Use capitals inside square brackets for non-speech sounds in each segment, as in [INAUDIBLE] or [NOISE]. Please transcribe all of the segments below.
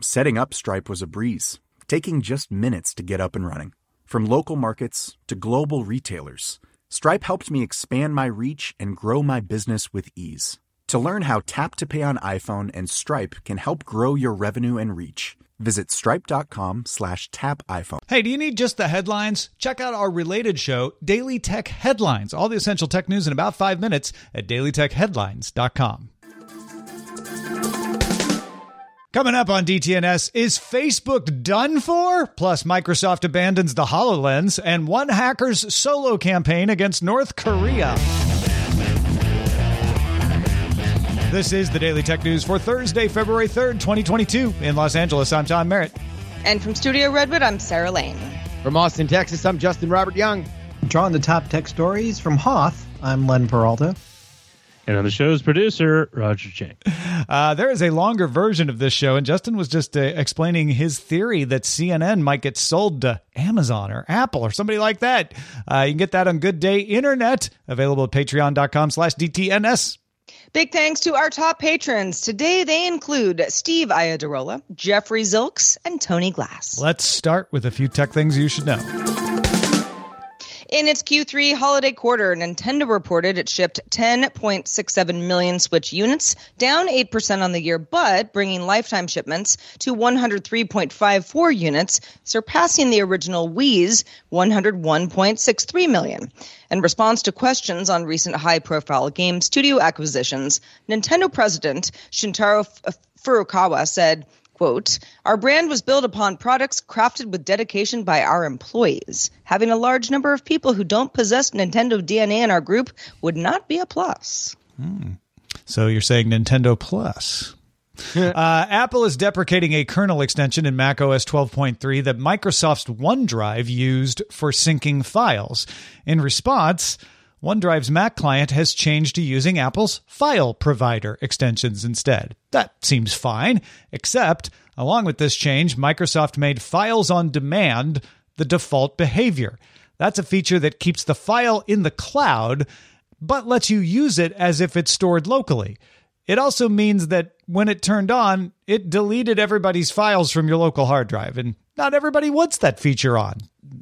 Setting up Stripe was a breeze, taking just minutes to get up and running. From local markets to global retailers, Stripe helped me expand my reach and grow my business with ease. To learn how Tap to Pay on iPhone and Stripe can help grow your revenue and reach, visit stripe.com slash tap iPhone. Hey, do you need just the headlines? Check out our related show, Daily Tech Headlines. All the essential tech news in about five minutes at dailytechheadlines.com. Coming up on DTNS, is Facebook done for? Plus, Microsoft abandons the HoloLens and one hacker's solo campaign against North Korea. This is the Daily Tech News for Thursday, February 3rd, 2022. In Los Angeles, I'm John Merritt. And from Studio Redwood, I'm Sarah Lane. From Austin, Texas, I'm Justin Robert Young. Drawing the top tech stories from Hoth, I'm Len Peralta. And on the show's producer, Roger Chang. Uh, there is a longer version of this show, and Justin was just uh, explaining his theory that CNN might get sold to Amazon or Apple or somebody like that. Uh, you can get that on Good Day Internet, available at patreon.com slash DTNS. Big thanks to our top patrons. Today they include Steve Iadarola, Jeffrey Zilks, and Tony Glass. Let's start with a few tech things you should know. In its Q3 holiday quarter, Nintendo reported it shipped 10.67 million Switch units, down 8% on the year, but bringing lifetime shipments to 103.54 units, surpassing the original Wii's 101.63 million. In response to questions on recent high profile game studio acquisitions, Nintendo president Shuntaro Furukawa said, quote our brand was built upon products crafted with dedication by our employees having a large number of people who don't possess nintendo dna in our group would not be a plus hmm. so you're saying nintendo plus [LAUGHS] uh, Apple is deprecating a kernel extension in macOS 12.3 that Microsoft's OneDrive used for syncing files. In response, OneDrive's Mac client has changed to using Apple's file provider extensions instead. That seems fine, except along with this change, Microsoft made files on demand the default behavior. That's a feature that keeps the file in the cloud, but lets you use it as if it's stored locally. It also means that when it turned on, it deleted everybody's files from your local hard drive, and not everybody wants that feature on.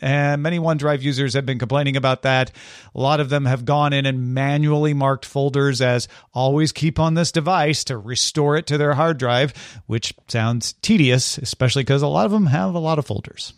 And many OneDrive users have been complaining about that. A lot of them have gone in and manually marked folders as always keep on this device to restore it to their hard drive, which sounds tedious, especially because a lot of them have a lot of folders.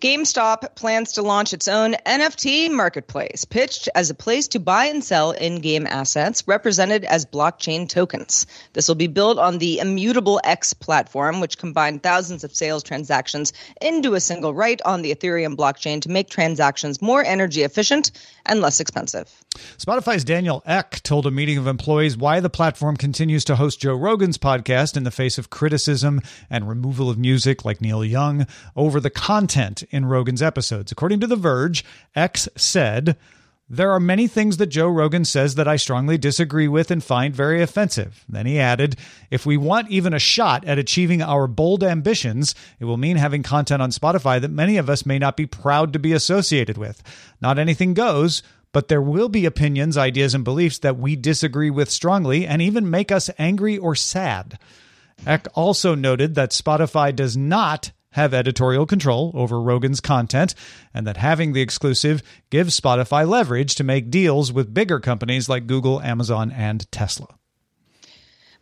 GameStop plans to launch its own NFT marketplace, pitched as a place to buy and sell in game assets represented as blockchain tokens. This will be built on the Immutable X platform, which combined thousands of sales transactions into a single right on the Ethereum blockchain to make transactions more energy efficient and less expensive. Spotify's Daniel Ek told a meeting of employees why the platform continues to host Joe Rogan's podcast in the face of criticism and removal of music like Neil Young over the content in Rogan's episodes. According to The Verge, Ek said, there are many things that Joe Rogan says that I strongly disagree with and find very offensive. Then he added, If we want even a shot at achieving our bold ambitions, it will mean having content on Spotify that many of us may not be proud to be associated with. Not anything goes, but there will be opinions, ideas, and beliefs that we disagree with strongly and even make us angry or sad. Ek also noted that Spotify does not have editorial control over Rogan's content, and that having the exclusive gives Spotify leverage to make deals with bigger companies like Google, Amazon, and Tesla.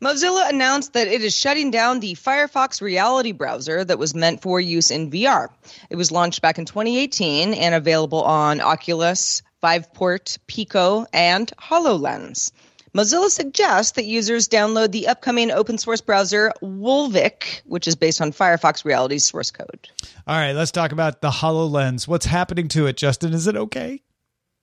Mozilla announced that it is shutting down the Firefox Reality browser that was meant for use in VR. It was launched back in 2018 and available on Oculus, Viveport, Pico, and HoloLens. Mozilla suggests that users download the upcoming open source browser Wolvic, which is based on Firefox Reality's source code. All right, let's talk about the HoloLens. What's happening to it, Justin? Is it okay?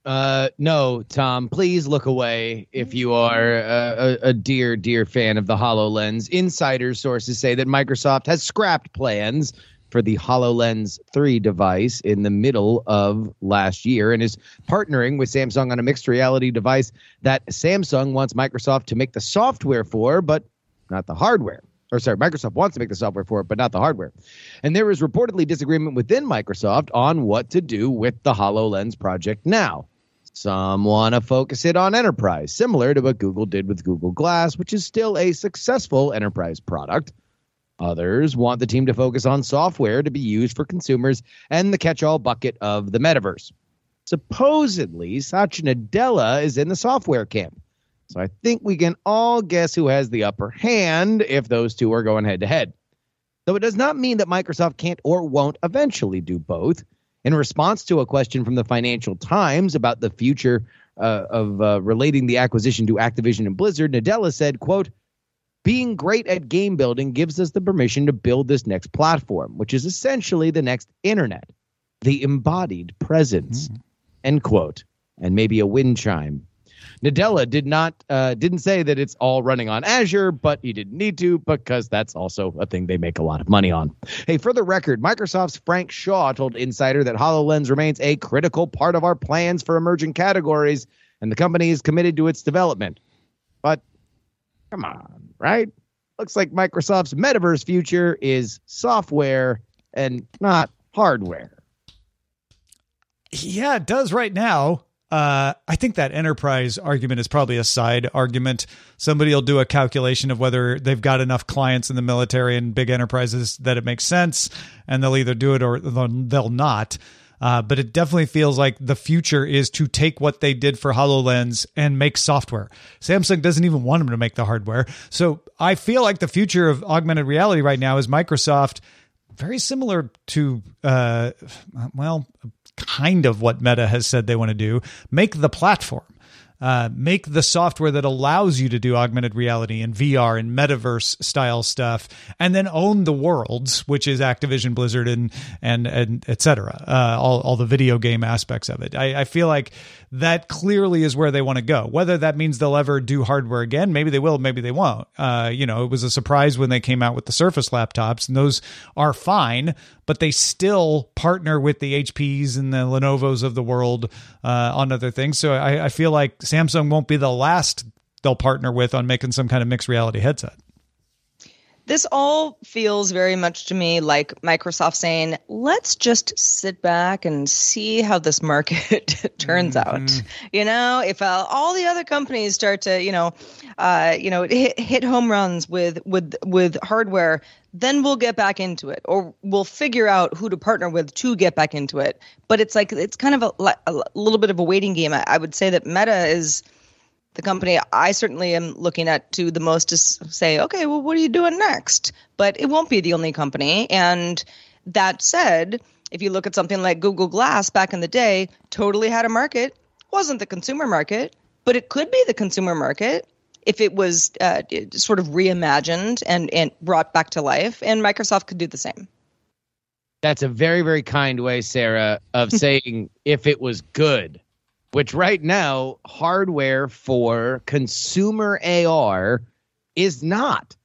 Uh, no, Tom, please look away if you are a, a, a dear, dear fan of the HoloLens. Insider sources say that Microsoft has scrapped plans for the HoloLens 3 device in the middle of last year and is partnering with Samsung on a mixed reality device that Samsung wants Microsoft to make the software for, but not the hardware. Or sorry, Microsoft wants to make the software for it, but not the hardware. And there is reportedly disagreement within Microsoft on what to do with the HoloLens project now. Some want to focus it on enterprise, similar to what Google did with Google Glass, which is still a successful enterprise product. Others want the team to focus on software to be used for consumers and the catch all bucket of the metaverse. Supposedly, Satya Nadella is in the software camp. So I think we can all guess who has the upper hand if those two are going head to head. Though it does not mean that Microsoft can't or won't eventually do both. In response to a question from the Financial Times about the future uh, of uh, relating the acquisition to Activision and Blizzard, Nadella said, quote, being great at game building gives us the permission to build this next platform, which is essentially the next internet, the embodied presence, mm. end quote, and maybe a wind chime. Nadella did not uh, didn't say that it's all running on Azure, but he didn't need to because that's also a thing they make a lot of money on. Hey, for the record, Microsoft's Frank Shaw told Insider that HoloLens remains a critical part of our plans for emerging categories, and the company is committed to its development. But come on, right? Looks like Microsoft's metaverse future is software and not hardware. Yeah, it does right now. Uh, I think that enterprise argument is probably a side argument. Somebody will do a calculation of whether they've got enough clients in the military and big enterprises that it makes sense, and they'll either do it or they'll not. Uh, but it definitely feels like the future is to take what they did for HoloLens and make software. Samsung doesn't even want them to make the hardware. So I feel like the future of augmented reality right now is Microsoft, very similar to, uh, well, kind of what Meta has said they want to do make the platform. Uh, make the software that allows you to do augmented reality and VR and metaverse style stuff, and then own the worlds, which is Activision, Blizzard, and and and etc. Uh, all all the video game aspects of it. I, I feel like that clearly is where they want to go. Whether that means they'll ever do hardware again, maybe they will, maybe they won't. Uh, you know, it was a surprise when they came out with the Surface laptops, and those are fine, but they still partner with the HPs and the Lenovo's of the world uh, on other things. So I, I feel like Samsung won't be the last they'll partner with on making some kind of mixed reality headset. This all feels very much to me like Microsoft saying, let's just sit back and see how this market [LAUGHS] turns mm-hmm. out. You know, if uh, all the other companies start to, you know, uh, you know, hit, hit home runs with with with hardware, then we'll get back into it or we'll figure out who to partner with to get back into it. But it's like it's kind of a, a little bit of a waiting game. I, I would say that Meta is the company I certainly am looking at to the most to say, okay, well, what are you doing next? But it won't be the only company. And that said, if you look at something like Google Glass back in the day, totally had a market, wasn't the consumer market, but it could be the consumer market if it was uh, sort of reimagined and, and brought back to life. And Microsoft could do the same. That's a very, very kind way, Sarah, of [LAUGHS] saying if it was good which right now hardware for consumer AR is not.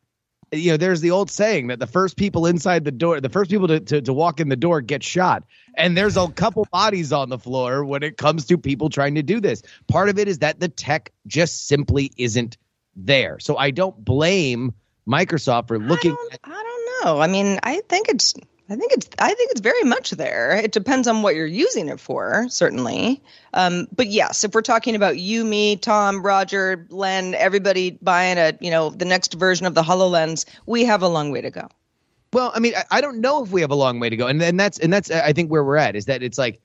You know, there's the old saying that the first people inside the door, the first people to, to, to walk in the door get shot. And there's a couple bodies on the floor when it comes to people trying to do this. Part of it is that the tech just simply isn't there. So I don't blame Microsoft for looking I don't, I don't know. I mean, I think it's I think it's I think it's very much there. It depends on what you're using it for, certainly. Um, but yes, if we're talking about you, me, Tom, Roger, Len, everybody buying a you know the next version of the Hololens, we have a long way to go. Well, I mean, I, I don't know if we have a long way to go, and and that's and that's I think where we're at is that it's like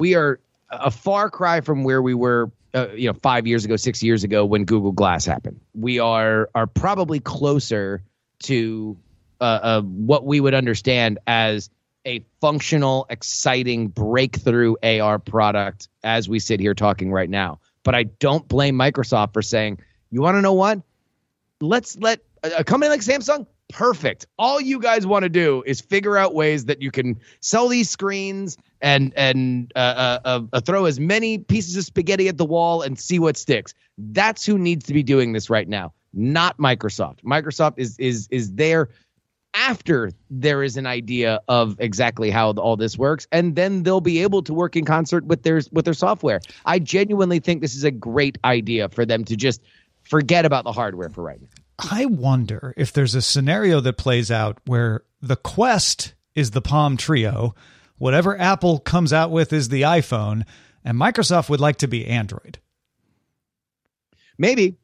we are a far cry from where we were uh, you know five years ago, six years ago when Google Glass happened. We are are probably closer to uh, uh, what we would understand as a functional, exciting breakthrough AR product as we sit here talking right now. But I don't blame Microsoft for saying, you want to know what? Let's let a company like Samsung, perfect. All you guys want to do is figure out ways that you can sell these screens and and uh, uh, uh, uh, throw as many pieces of spaghetti at the wall and see what sticks. That's who needs to be doing this right now, not Microsoft. Microsoft is is is there after there is an idea of exactly how all this works and then they'll be able to work in concert with their with their software. I genuinely think this is a great idea for them to just forget about the hardware for right now. I wonder if there's a scenario that plays out where the Quest is the Palm Treo, whatever Apple comes out with is the iPhone, and Microsoft would like to be Android. maybe.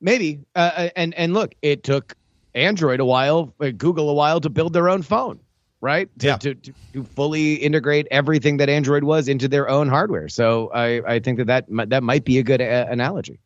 Maybe. Uh, and and look it took android a while uh, google a while to build their own phone right? To, Yeah. to, to, to fully integrate everything that android was into their own hardware. So i i think that that, that might be a good uh, analogy.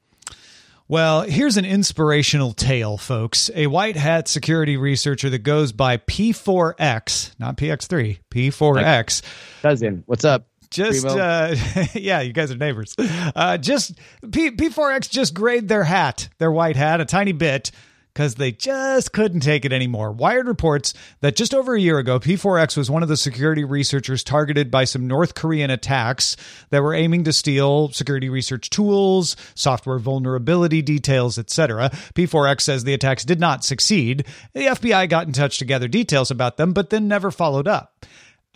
Well, here's an inspirational tale, folks. A white hat security researcher that goes by P4X, not PX3, P4X, cousin what's up? Just uh [LAUGHS] yeah you guys are neighbors. Uh just P- p4x just grade their hat their white hat a tiny bit because they just couldn't take it anymore. Wired reports that just over a year ago, P4X was one of the security researchers targeted by some North Korean attacks that were aiming to steal security research tools, software vulnerability details, etc. P4X says the attacks did not succeed. The FBI got in touch to gather details about them, but then never followed up.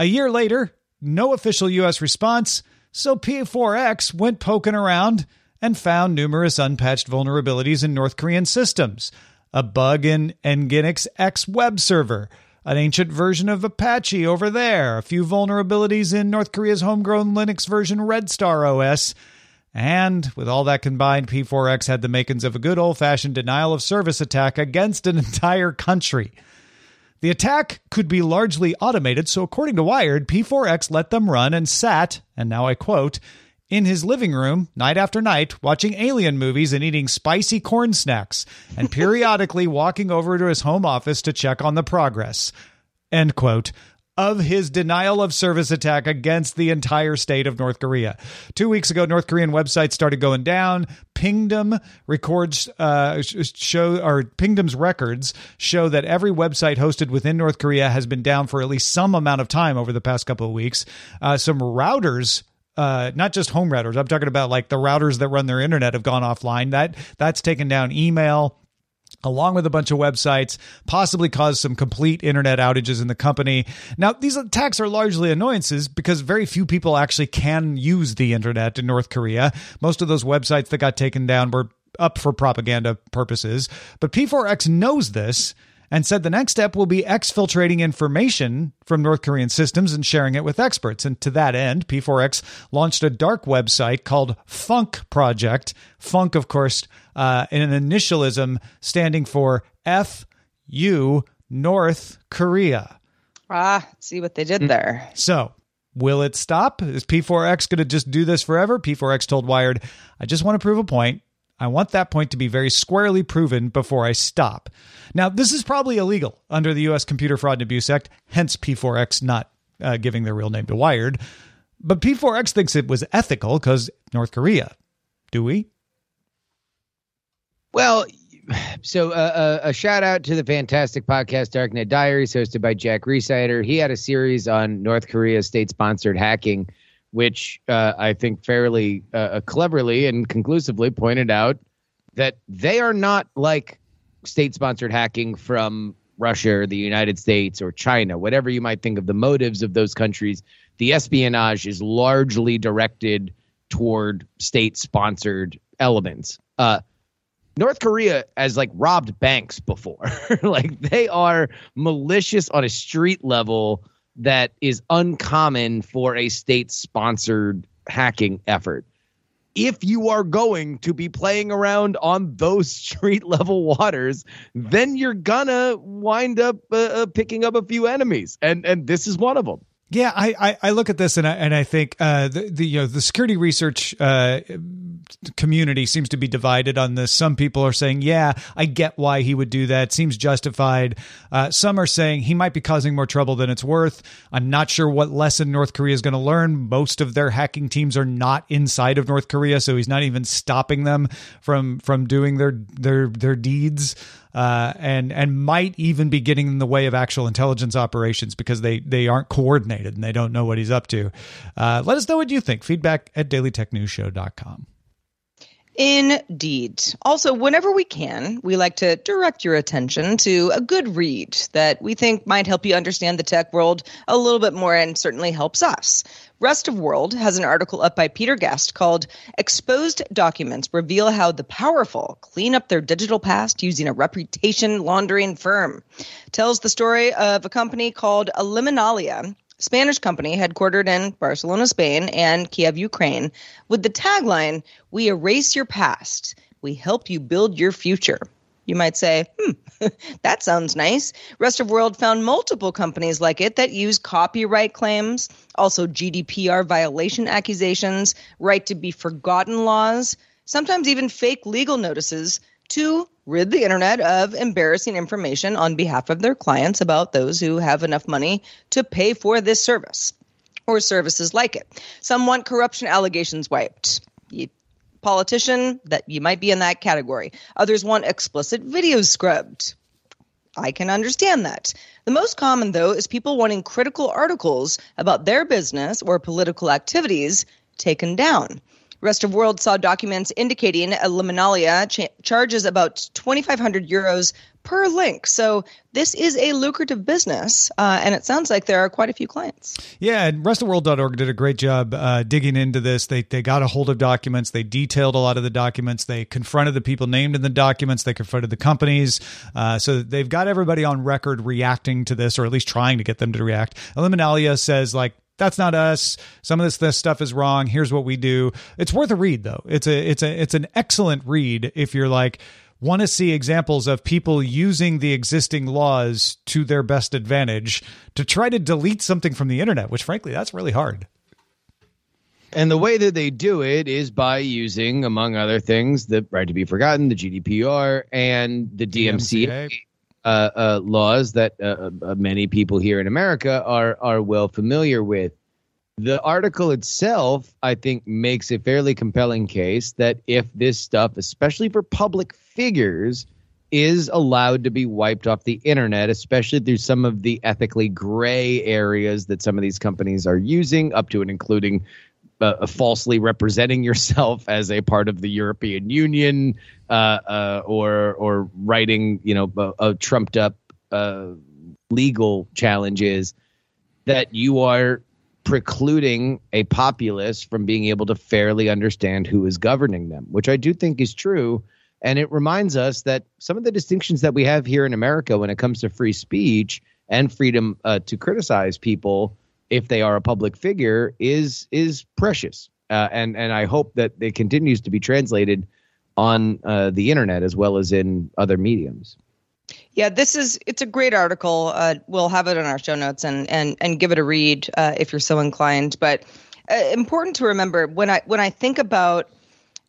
A year later, no official U.S. response, so P4X went poking around and found numerous unpatched vulnerabilities in North Korean systems. A bug in Nginx X web server, an ancient version of Apache over there, a few vulnerabilities in North Korea's homegrown Linux version Red Star OS. And with all that combined, P4X had the makings of a good old fashioned denial of service attack against an [LAUGHS] entire country. The attack could be largely automated, so according to Wired, P4X let them run and sat, and now I quote, in his living room night after night watching alien movies and eating spicy corn snacks and [LAUGHS] periodically walking over to his home office to check on the progress. End quote. Of his denial of service attack against the entire state of North Korea. Two weeks ago, North Korean websites started going down. Pingdom records uh, show or Pingdom's records show that every website hosted within North Korea has been down for at least some amount of time over the past couple of weeks. Uh, some routers uh, not just home routers. I'm talking about like the routers that run their internet have gone offline. That that's taken down email along with a bunch of websites, possibly caused some complete internet outages in the company. Now, these attacks are largely annoyances because very few people actually can use the internet in North Korea. Most of those websites that got taken down were up for propaganda purposes. But P4X knows this and said the next step will be exfiltrating information from North Korean systems and sharing it with experts. And to that end, P4X launched a dark website called Funk Project. Funk, of course, uh, in an initialism standing for F U North Korea. Ah, see what they did there. So, will it stop? Is P4X going to just do this forever? P4X told Wired, I just want to prove a point. I want that point to be very squarely proven before I stop. Now, this is probably illegal under the U.S. Computer Fraud and Abuse Act, hence P4X not uh, giving their real name to Wired. But P4X thinks it was ethical because North Korea. Do we? Well, so uh, uh, a shout out to the fantastic podcast Darknet Diaries, hosted by Jack Rhysider. He had a series on North Korea state sponsored hacking, which uh, I think fairly uh, cleverly and conclusively pointed out that they are not like state sponsored hacking from Russia or the United States or China, whatever you might think of the motives of those countries. The espionage is largely directed toward state sponsored elements. Uh, North Korea has like robbed banks before. [LAUGHS] like they are malicious on a street level that is uncommon for a state sponsored hacking effort. If you are going to be playing around on those [LAUGHS] street level waters, then you're gonna wind up uh, uh, picking up a few enemies, and and this is one of them. Yeah, I, I, I look at this and I, and I think uh, the, the you know the security research uh, community seems to be divided on this. Some people are saying, yeah, I get why he would do that. Seems justified. Uh, some are saying he might be causing more trouble than it's worth. I'm not sure what lesson North Korea is going to learn. Most of their hacking teams are not inside of North Korea, so he's not even stopping them from from doing their their their deeds. Uh, and and might even be getting in the way of actual intelligence operations because they they aren't coordinated and they don't know what he's up to. Uh, let us know what you think. Feedback at dailytechnewsshow.com. Indeed. Also, whenever we can, we like to direct your attention to a good read that we think might help you understand the tech world a little bit more and certainly helps us. Rest of World has an article up by Peter Guest called Exposed Documents Reveal How the Powerful Clean Up Their Digital Past Using a Reputation Laundering Firm. Tells the story of a company called Eliminalia Spanish company headquartered in Barcelona, Spain, and Kiev, Ukraine, with the tagline We erase your past, we help you build your future. You might say, hmm, [LAUGHS] that sounds nice. Rest of World found multiple companies like it that use copyright claims, also GDPR violation accusations, right to be forgotten laws, sometimes even fake legal notices to rid the internet of embarrassing information on behalf of their clients about those who have enough money to pay for this service or services like it. Some want corruption allegations wiped. You, politician, that you might be in that category. Others want explicit videos scrubbed. I can understand that. The most common, though, is people wanting critical articles about their business or political activities taken down. Rest of World saw documents indicating Eliminalia ch- charges about 2,500 euros per link. So this is a lucrative business, uh, and it sounds like there are quite a few clients. Yeah, and restofworld.org did a great job uh, digging into this. They they got a hold of documents. They detailed a lot of the documents. They confronted the people named in the documents. They confronted the companies. Uh, so they've got everybody on record reacting to this, or at least trying to get them to react. Eliminalia says like that's not us. Some of this, this stuff is wrong. Here's what we do. It's worth a read though. It's a it's a it's an excellent read if you're like want to see examples of people using the existing laws to their best advantage to try to delete something from the internet, which frankly that's really hard. And the way that they do it is by using, among other things, the right to be forgotten, the GDPR, and the DMCA, DMCA. Uh, uh, laws that uh, uh, many people here in America are are well familiar with. The article itself, I think, makes a fairly compelling case that if this stuff, especially for public figures, is allowed to be wiped off the internet, especially through some of the ethically gray areas that some of these companies are using, up to and including uh, falsely representing yourself [LAUGHS] as a part of the European Union, uh, uh, or or writing, you know, a, a trumped up uh, legal challenges that you are precluding a populace from being able to fairly understand who is governing them, which I do think is true. And it reminds us that some of the distinctions that we have here in America when it comes to free speech and freedom uh, to criticize people if they are a public figure is is precious. Uh, and and I hope that it continues to be translated on uh, the internet as well as in other mediums. Yeah, this is it's a great article. Uh, we'll have it in our show notes and and and give it a read uh, if you're so inclined. But uh, important to remember when I when I think about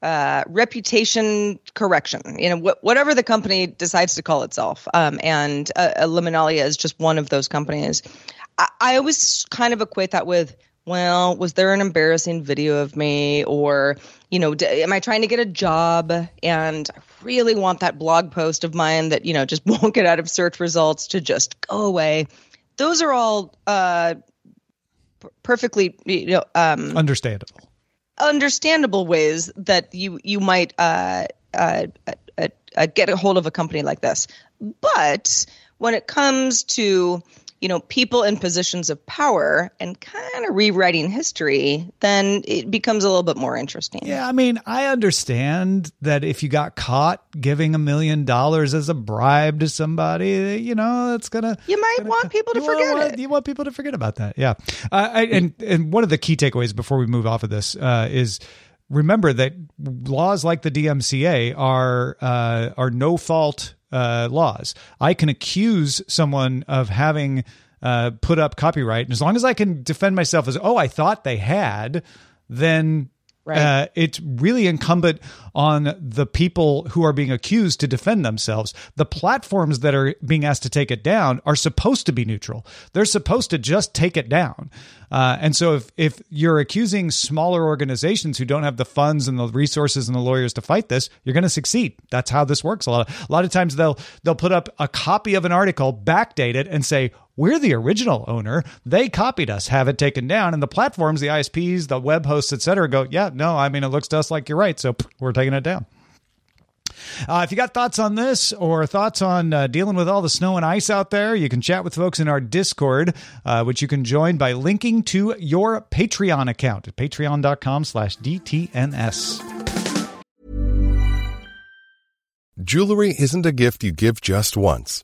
uh, reputation correction, you know, wh- whatever the company decides to call itself, um, and uh, Eliminalia is just one of those companies. I, I always kind of equate that with well, was there an embarrassing video of me? Or, you know, d- am I trying to get a job and I really want that blog post of mine that, you know, just [LAUGHS] won't get out of search results to just go away? Those are all uh, perfectly, you know, um, understandable. Understandable ways that you you might uh, uh, uh, uh get a hold of a company like this. But when it comes to you know people in positions of power and kind of rewriting history then it becomes a little bit more interesting. Yeah i mean i understand that if you got caught giving a million dollars as a bribe to somebody you know it's gonna you might gonna, want people to forget want, it. you want people to forget about that yeah. Uh, I, and and one of the key takeaways before we move off of this uh, is remember that laws like the DMCA are uh, are no fault uh, laws. I can accuse someone of having uh, put up copyright, and as long as I can defend myself as, oh, I thought they had, then Right. Uh, it's really incumbent on the people who are being accused to defend themselves. The platforms that are being asked to take it down are supposed to be neutral. They're supposed to just take it down. Uh, and so if if you're accusing smaller organizations who don't have the funds and the resources and the lawyers to fight this, you're going to succeed. That's how this works. A lot of, a lot of times they'll they'll put up a copy of an article, backdate it, and say we're the original owner. They copied us, have it taken down, and the platforms, the ISPs, the web hosts, etc., go, yeah, no, I mean it looks to us like you're right, so we're taking it down. Uh, if you got thoughts on this or thoughts on uh, dealing with all the snow and ice out there, you can chat with folks in our Discord, uh, which you can join by linking to your Patreon account at patreon.com slash DTNS. Jewelry isn't a gift you give just once.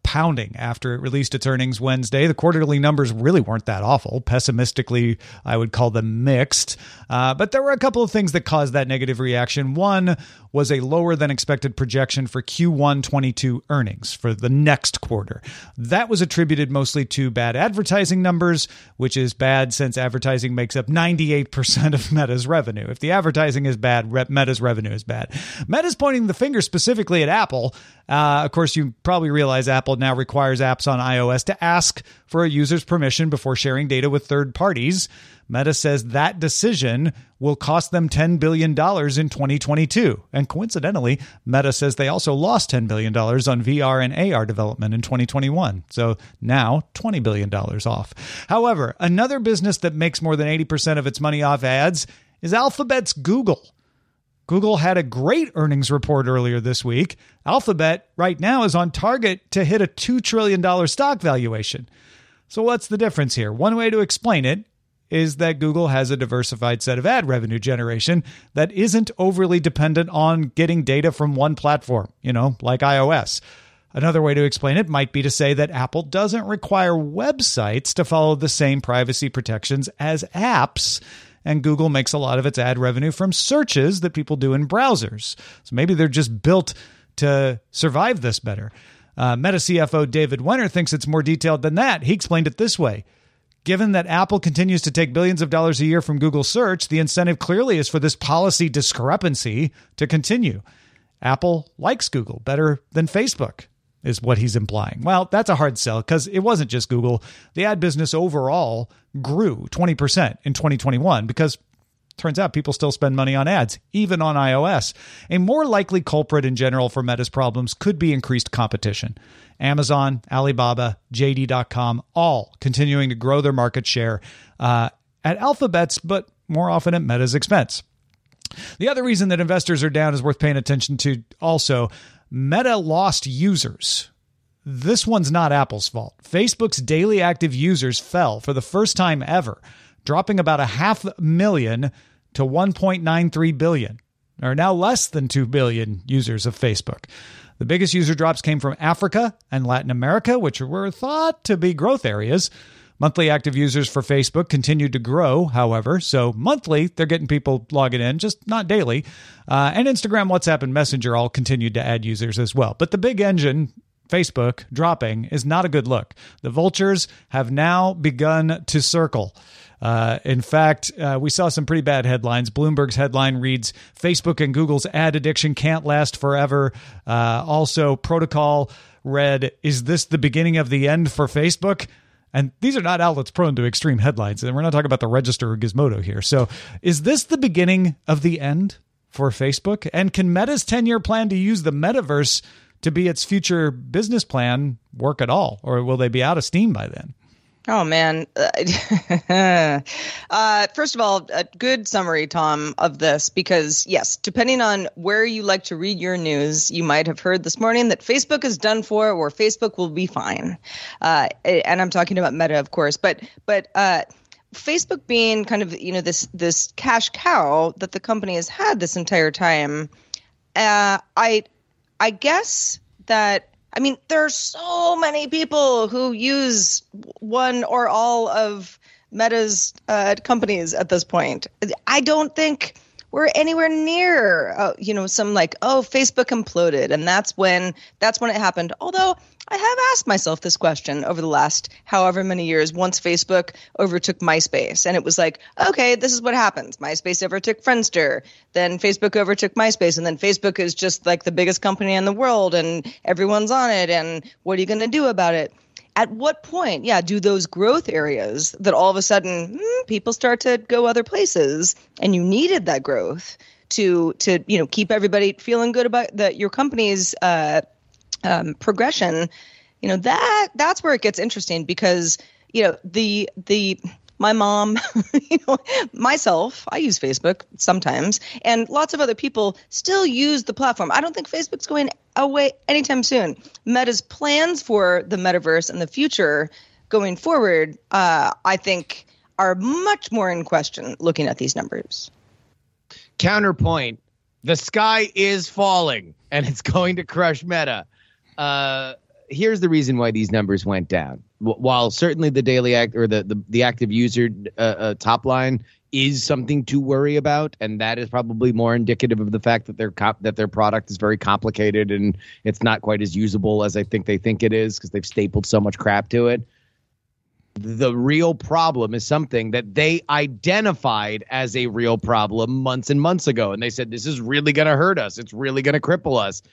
pounding after it released its earnings Wednesday. The quarterly numbers really weren't that awful. Pessimistically, I would call them mixed. Uh, but there were a couple of things that caused that negative reaction. One was a lower than expected projection for Q1 22 earnings for the next quarter. That was attributed mostly to bad advertising numbers, which is bad since advertising makes up 98% of Meta's revenue. If the advertising is bad, Meta's revenue is bad. Meta's pointing the finger specifically at Apple. Uh, of course, you probably realize Apple now requires apps on iOS to ask for a user's permission before sharing data with third parties. Meta says that decision will cost them $10 billion in 2022. And coincidentally, Meta says they also lost $10 billion on VR and AR development in 2021. So now $20 billion off. However, another business that makes more than 80% of its money off ads is Alphabet's Google. Google had a great earnings report earlier this week. Alphabet right now is on target to hit a $2 trillion stock valuation. So, what's the difference here? One way to explain it is that Google has a diversified set of ad revenue generation that isn't overly dependent on getting data from one platform, you know, like iOS. Another way to explain it might be to say that Apple doesn't require websites to follow the same privacy protections as apps and Google makes a lot of its ad revenue from searches that people do in browsers. So maybe they're just built to survive this better. Uh, Meta CFO David Wehner thinks it's more detailed than that. He explained it this way. Given that Apple continues to take billions of dollars a year from Google search, the incentive clearly is for this policy discrepancy to continue. Apple likes Google better than Facebook, is what he's implying. Well, that's a hard sell because it wasn't just Google. The ad business overall grew 20% in 2021 because turns out people still spend money on ads, even on iOS. A more likely culprit in general for Meta's problems could be increased competition. Amazon, Alibaba, JD.com, all continuing to grow their market share uh, at Alphabet's, but more often at Meta's expense. The other reason that investors are down is worth paying attention to also. Meta lost users. This one's not Apple's fault. Facebook's daily active users fell for the first time ever, dropping about a half million to 1.93 billion. or now less than 2 billion users of Facebook. The biggest user drops came from Africa and Latin America, which were thought to be growth areas. Monthly active users for Facebook continued to grow, however. So monthly, they're getting people logging in, just not daily. Uh, and Instagram, WhatsApp, and Messenger all continued to add users as well. But the big engine, Facebook, dropping is not a good look. The vultures have now begun to circle. Uh, in fact, uh, we saw some pretty bad headlines. Bloomberg's headline reads Facebook and Google's ad addiction can't last forever. Uh, also, Protocol read, Is this the beginning of the end for Facebook? And these are not outlets prone to extreme headlines. And we're not talking about the Register or Gizmodo here. So, is this the beginning of the end for Facebook? And can Meta's 10 year plan to use the metaverse to be its future business plan work at all? Or will they be out of steam by then? Oh man. [LAUGHS] uh, first of all, a good summary, Tom, of this because yes, depending on where you like to read your news, you might have heard this morning that Facebook is done for, or Facebook will be fine. Uh, and I'm talking about Meta, of course, but but. Uh, Facebook being kind of you know this this cash cow that the company has had this entire time, uh, I I guess that I mean, there are so many people who use one or all of Meta's uh, companies at this point. I don't think we're anywhere near, uh, you know, some like, oh, Facebook imploded, and that's when that's when it happened. Although I have asked myself this question over the last however many years. Once Facebook overtook MySpace, and it was like, okay, this is what happens. MySpace overtook Friendster, then Facebook overtook MySpace, and then Facebook is just like the biggest company in the world, and everyone's on it. And what are you going to do about it? At what point, yeah, do those growth areas that all of a sudden hmm, people start to go other places, and you needed that growth to to you know keep everybody feeling good about that your company's uh, um, progression, you know that that's where it gets interesting because you know the the my mom, [LAUGHS] you know, myself, I use Facebook sometimes, and lots of other people still use the platform. I don't think Facebook's going away anytime soon. Meta's plans for the metaverse and the future going forward, uh, I think, are much more in question looking at these numbers. Counterpoint the sky is falling and it's going to crush Meta. Uh, here's the reason why these numbers went down. While certainly the daily act or the the, the active user uh, uh, top line is something to worry about, and that is probably more indicative of the fact that their comp- that their product is very complicated and it's not quite as usable as I think they think it is because they've stapled so much crap to it. The real problem is something that they identified as a real problem months and months ago, and they said this is really going to hurt us. It's really going to cripple us,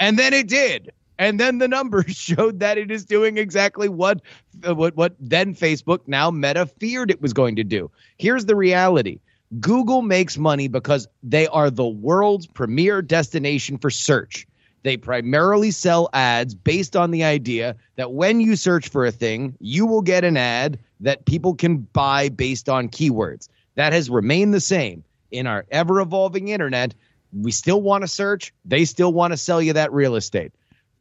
and then it did and then the numbers [LAUGHS] showed that it is doing exactly what uh, what what then Facebook now Meta feared it was going to do. Here's the reality. Google makes money because they are the world's premier destination for search. They primarily sell ads based on the idea that when you search for a thing, you will get an ad that people can buy based on keywords. That has remained the same in our ever evolving internet. We still want to search, they still want to sell you that real estate.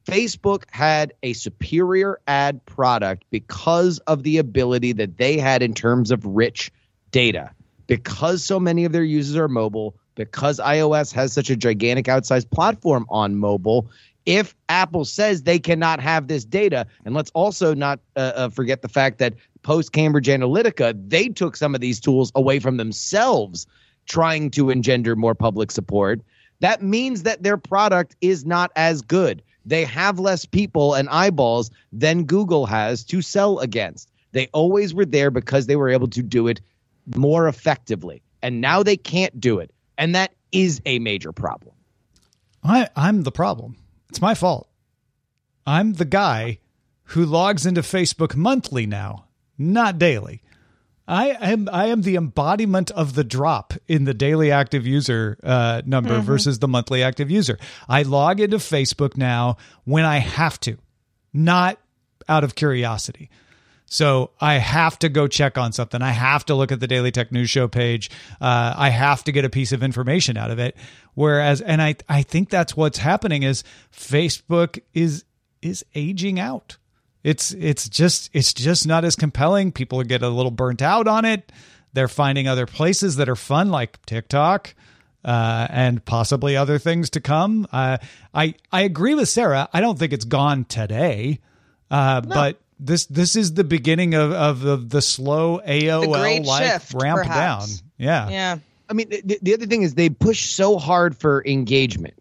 Facebook had a superior ad product because of the ability that they had in terms of rich data. Because so many of their users are mobile, because iOS has such a gigantic outsized platform on mobile, if Apple says they cannot have this data, and let's also not uh, uh, forget the fact that post Cambridge Analytica, they took some of these tools away from themselves, trying to engender more public support. That means that their product is not as good. They have less people and eyeballs than Google has to sell against. They always were there because they were able to do it more effectively. And now they can't do it. And that is a major problem. I, I'm the problem. It's my fault. I'm the guy who logs into Facebook monthly now, not daily. I am I am the embodiment of the drop in the daily active user uh, number mm-hmm. versus the monthly active user. I log into Facebook now when I have to, not out of curiosity. So I have to go check on something. I have to look at the Daily Tech News Show page. Uh, I have to get a piece of information out of it. Whereas, and I, I think that's what's happening is Facebook is is aging out. It's it's just it's just not as compelling. People get a little burnt out on it. They're finding other places that are fun, like TikTok, uh, and possibly other things to come. Uh, I I agree with Sarah. I don't think it's gone today, uh, no. but this this is the beginning of of the, the slow AOL like ramp perhaps. down. Yeah, yeah. I mean, the, the other thing is they push so hard for engagement.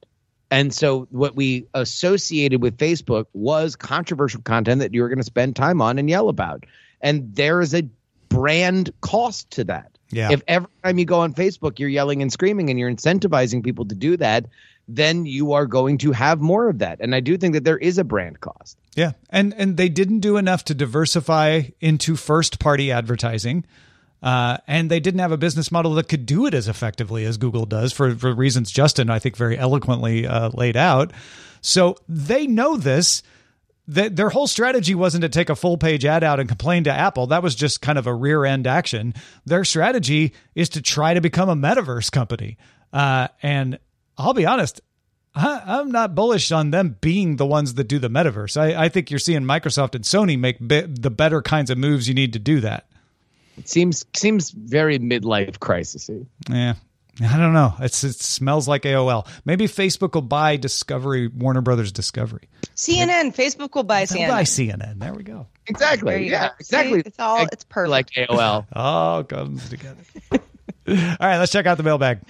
And so what we associated with Facebook was controversial content that you were going to spend time on and yell about. And there is a brand cost to that. Yeah. If every time you go on Facebook you're yelling and screaming and you're incentivizing people to do that, then you are going to have more of that. And I do think that there is a brand cost. Yeah. And and they didn't do enough to diversify into first party advertising. Uh, and they didn't have a business model that could do it as effectively as Google does for, for reasons Justin, I think, very eloquently uh, laid out. So they know this. That their whole strategy wasn't to take a full page ad out and complain to Apple. That was just kind of a rear end action. Their strategy is to try to become a metaverse company. Uh, and I'll be honest, I, am not bullish on them being the ones that do the metaverse. I, I think you're seeing Microsoft and Sony make the better kinds of moves you need to do that. It seems seems very midlife crisisy. Yeah. I don't know. It's it smells like AOL. Maybe Facebook will buy Discovery, Warner Brothers Discovery. CNN, Facebook will buy CNN. Buy CNN. There we go. Exactly. Yeah, go. exactly. See, it's all it's perfect. Like AOL. all comes together. [LAUGHS] All right, let's check out the mailbag.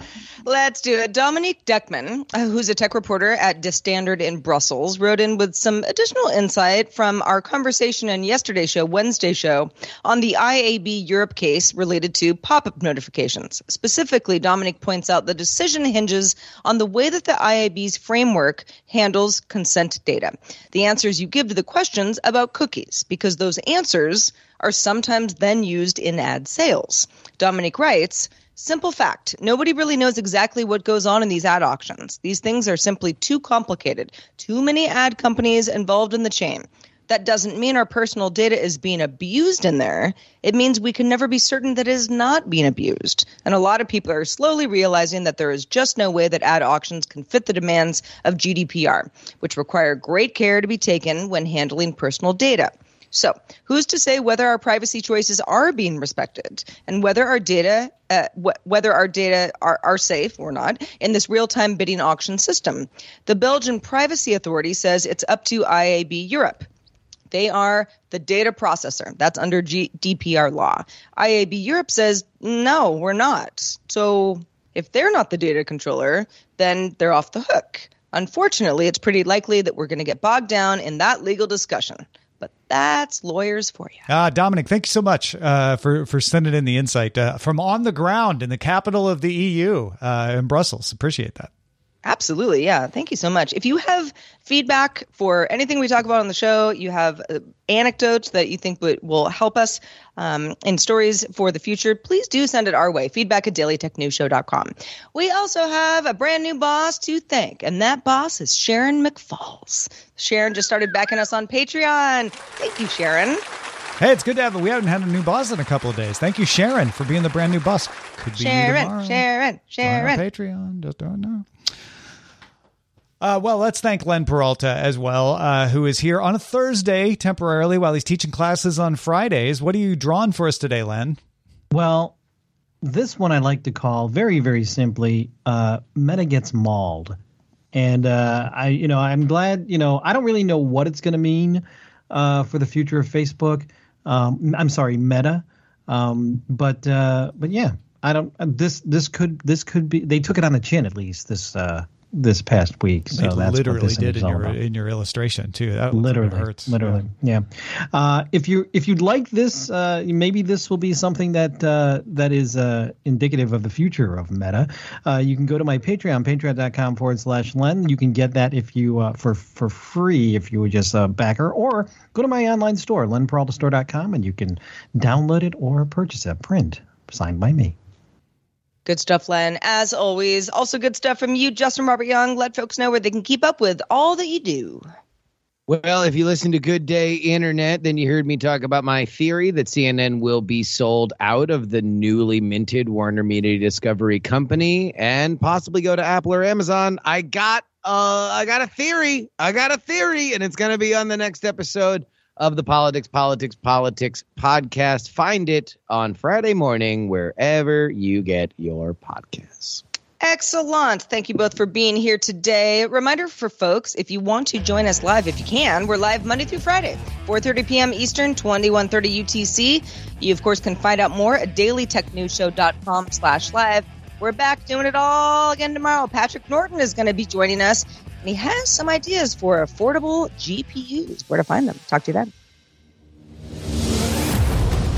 Let's do it. Dominique Deckmyn, uh, who's a tech reporter at De Standaard in Brussels, wrote in with some additional insight from our conversation in yesterday's show, Wednesday show, on the IAB Europe case related to pop up notifications. Specifically, Dominique points out the decision hinges on the way that the IAB's framework handles consent data. The answers you give to the questions about cookies, because those answers are sometimes then used in ad sales. Dominique writes, Simple fact nobody really knows exactly what goes on in these ad auctions. These things are simply too complicated, too many ad companies involved in the chain. That doesn't mean our personal data is being abused in there. It means we can never be certain that it is not being abused. And a lot of people are slowly realizing that there is just no way that ad auctions can fit the demands of GDPR, which require great care to be taken when handling personal data. So, who's to say whether our privacy choices are being respected and whether our data, uh, wh- whether our data are, are safe or not in this real-time bidding auction system? The Belgian Privacy Authority says it's up to IAB Europe. They are the data processor. That's under G- DPR law. IAB Europe says no, we're not. So if they're not the data controller, then they're off the hook. Unfortunately, it's pretty likely that we're going to get bogged down in that legal discussion but that's lawyers for you. Uh, Dominic, thank you so much uh, for for sending in the insight uh, from on the ground in the capital of the EU uh, in Brussels. Appreciate that. Absolutely. Yeah. Thank you so much. If you have feedback for anything we talk about on the show, you have uh, anecdotes that you think would, will help us um, in stories for the future, please do send it our way. Feedback at dailytechnewsshow.com. We also have a brand new boss to thank, and that boss is Sharon McFalls. Sharon just started backing us on Patreon. Thank you, Sharon. Hey, it's good to have it. We haven't had a new boss in a couple of days. Thank you, Sharon, for being the brand new boss. Could be Sharon, Sharon, Sharon. Patreon. Just don't know. Uh, well, let's thank Len Peralta as well, uh, who is here on a Thursday temporarily while he's teaching classes on Fridays. What are you drawn for us today, Len? Well, this one I like to call very, very simply uh, Meta Gets Mauled. And uh, I, you know, I'm glad, you know, I don't really know what it's going to mean uh, for the future of Facebook. Um, I'm sorry, Meta. Um, but uh, but yeah, I don't. This this could this could be. They took it on the chin at least. This this past week. So they that's literally did in your about. in your illustration too. That literally hurts. Literally, yeah. yeah. Uh, if you if you'd like this, uh, maybe this will be something that uh, that is uh, indicative of the future of Meta. Uh, you can go to my Patreon, patreon.com forward slash Len. You can get that if you uh, for for free if you would just backer, or go to my online store, lenperaltastore.com, and you can download it or purchase a print signed by me. Good stuff, Len. As always, also good stuff from you, Justin Robert Young. Let folks know where they can keep up with all that you do. Well, if you listen to Good Day Internet, then you heard me talk about my theory that CNN will be sold out of the newly minted Warner Media Discovery Company and possibly go to Apple or Amazon. I got uh I got a theory. I got a theory and it's going to be on the next episode of the Politics Politics Politics podcast. Find it on Friday morning wherever you get your podcasts. Excellent. Thank you both for being here today. Reminder for folks, if you want to join us live, if you can, we're live Monday through Friday, 4.30 p.m. Eastern, 2130 UTC. You, of course, can find out more at dailytechnewsshow.com slash live. We're back doing it all again tomorrow. Patrick Norton is going to be joining us, and he has some ideas for affordable GPUs. Where to find them. Talk to you then.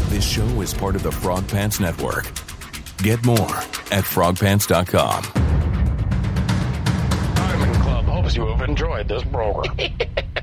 This show is part of the Frog Pants Network. Get more at frogpants.com. Diamond Club hopes you have enjoyed this program. [LAUGHS]